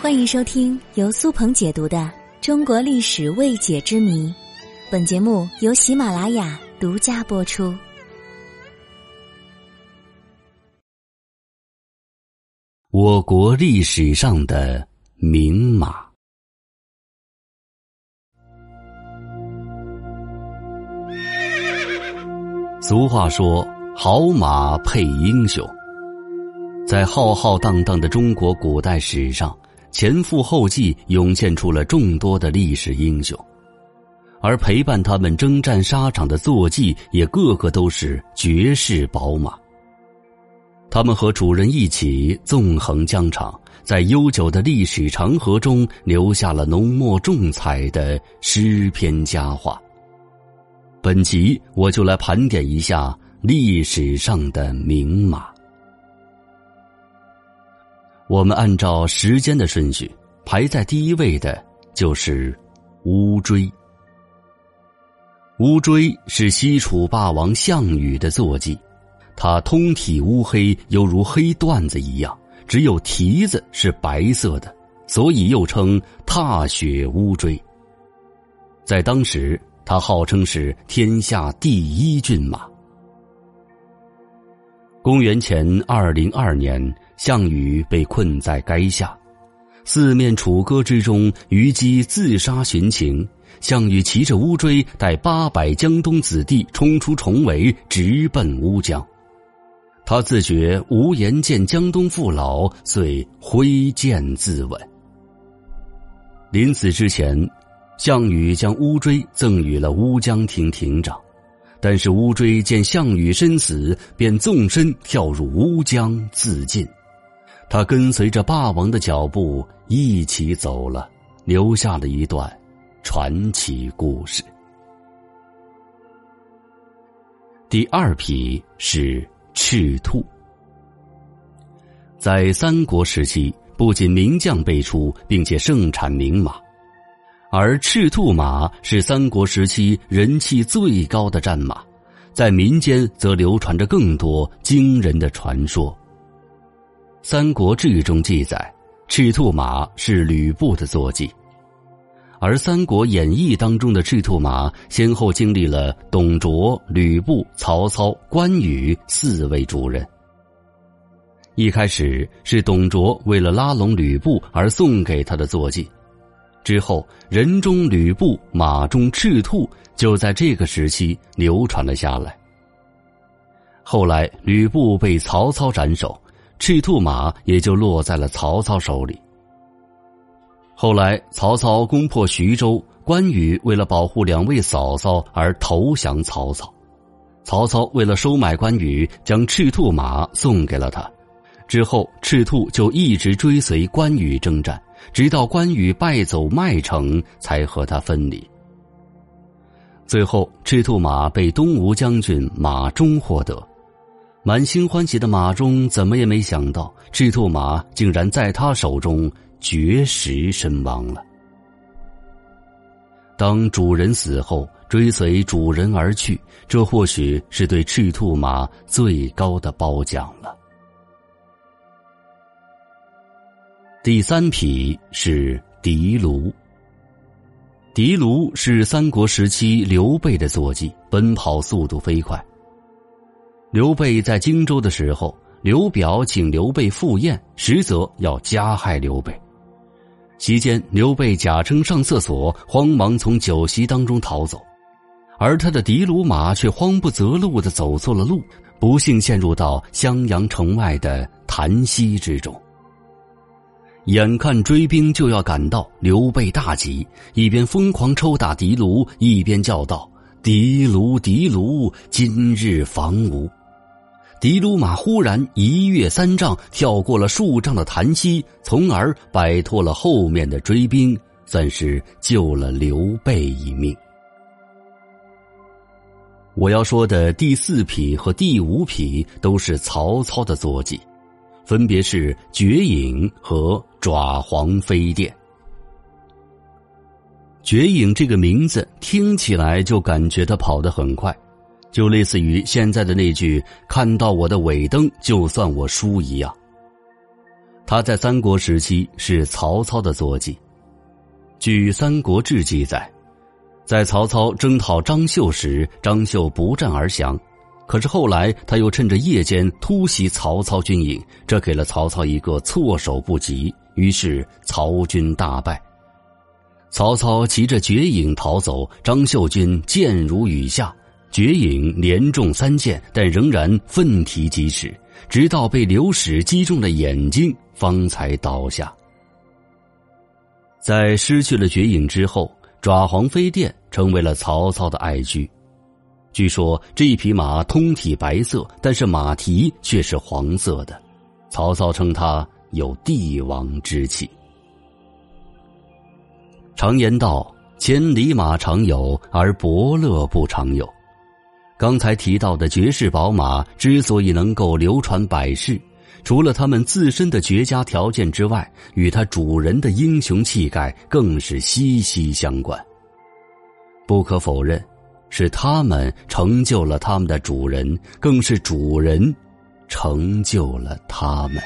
欢迎收听由苏鹏解读的《中国历史未解之谜》，本节目由喜马拉雅独家播出。我国历史上的名马。俗话说：“好马配英雄。”在浩浩荡荡的中国古代史上。前赴后继，涌现出了众多的历史英雄，而陪伴他们征战沙场的坐骑也个个都是绝世宝马。他们和主人一起纵横疆场，在悠久的历史长河中留下了浓墨重彩的诗篇佳话。本集我就来盘点一下历史上的名马。我们按照时间的顺序，排在第一位的就是乌骓。乌骓是西楚霸王项羽的坐骑，它通体乌黑，犹如黑缎子一样，只有蹄子是白色的，所以又称踏雪乌骓。在当时，它号称是天下第一骏马。公元前二零二年。项羽被困在垓下，四面楚歌之中，虞姬自杀寻情。项羽骑着乌骓，带八百江东子弟冲出重围，直奔乌江。他自觉无颜见江东父老，遂挥剑自刎。临死之前，项羽将乌骓赠予了乌江亭亭长，但是乌骓见项羽身死，便纵身跳入乌江自尽。他跟随着霸王的脚步一起走了，留下了一段传奇故事。第二匹是赤兔。在三国时期，不仅名将辈出，并且盛产名马，而赤兔马是三国时期人气最高的战马，在民间则流传着更多惊人的传说。《三国志》中记载，赤兔马是吕布的坐骑，而《三国演义》当中的赤兔马先后经历了董卓、吕布、曹操、关羽四位主人。一开始是董卓为了拉拢吕布而送给他的坐骑，之后“人中吕布，马中赤兔”就在这个时期流传了下来。后来吕布被曹操斩首。赤兔马也就落在了曹操手里。后来，曹操攻破徐州，关羽为了保护两位嫂嫂而投降曹操。曹操为了收买关羽，将赤兔马送给了他。之后，赤兔就一直追随关羽征战，直到关羽败走麦城，才和他分离。最后，赤兔马被东吴将军马忠获得。满心欢喜的马忠怎么也没想到，赤兔马竟然在他手中绝食身亡了。当主人死后，追随主人而去，这或许是对赤兔马最高的褒奖了。第三匹是狄卢。狄卢是三国时期刘备的坐骑，奔跑速度飞快。刘备在荆州的时候，刘表请刘备赴宴，实则要加害刘备。席间，刘备假称上厕所，慌忙从酒席当中逃走，而他的的卢马却慌不择路的走错了路，不幸陷入到襄阳城外的潭溪之中。眼看追兵就要赶到，刘备大急，一边疯狂抽打的卢，一边叫道：“的卢，的卢，今日防吾！”的卢马忽然一跃三丈，跳过了数丈的潭溪，从而摆脱了后面的追兵，算是救了刘备一命。我要说的第四匹和第五匹都是曹操的坐骑，分别是绝影和爪黄飞电。绝影这个名字听起来就感觉他跑得很快。就类似于现在的那句“看到我的尾灯，就算我输”一样。他在三国时期是曹操的坐骑。据《三国志》记载，在曹操征讨张绣时，张绣不战而降。可是后来他又趁着夜间突袭曹操军营，这给了曹操一个措手不及，于是曹军大败。曹操骑着绝影逃走，张绣军箭如雨下，绝影连中三箭，但仍然奋蹄疾驰，直到被流矢击中了眼睛，方才倒下。在失去了绝影之后，爪黄飞电成为了曹操的爱驹。据说这一匹马通体白色，但是马蹄却是黄色的。曹操称它有帝王之气。常言道：“千里马常有，而伯乐不常有。”刚才提到的绝世宝马之所以能够流传百世，除了他们自身的绝佳条件之外，与它主人的英雄气概更是息息相关。不可否认。是他们成就了他们的主人，更是主人成就了他们。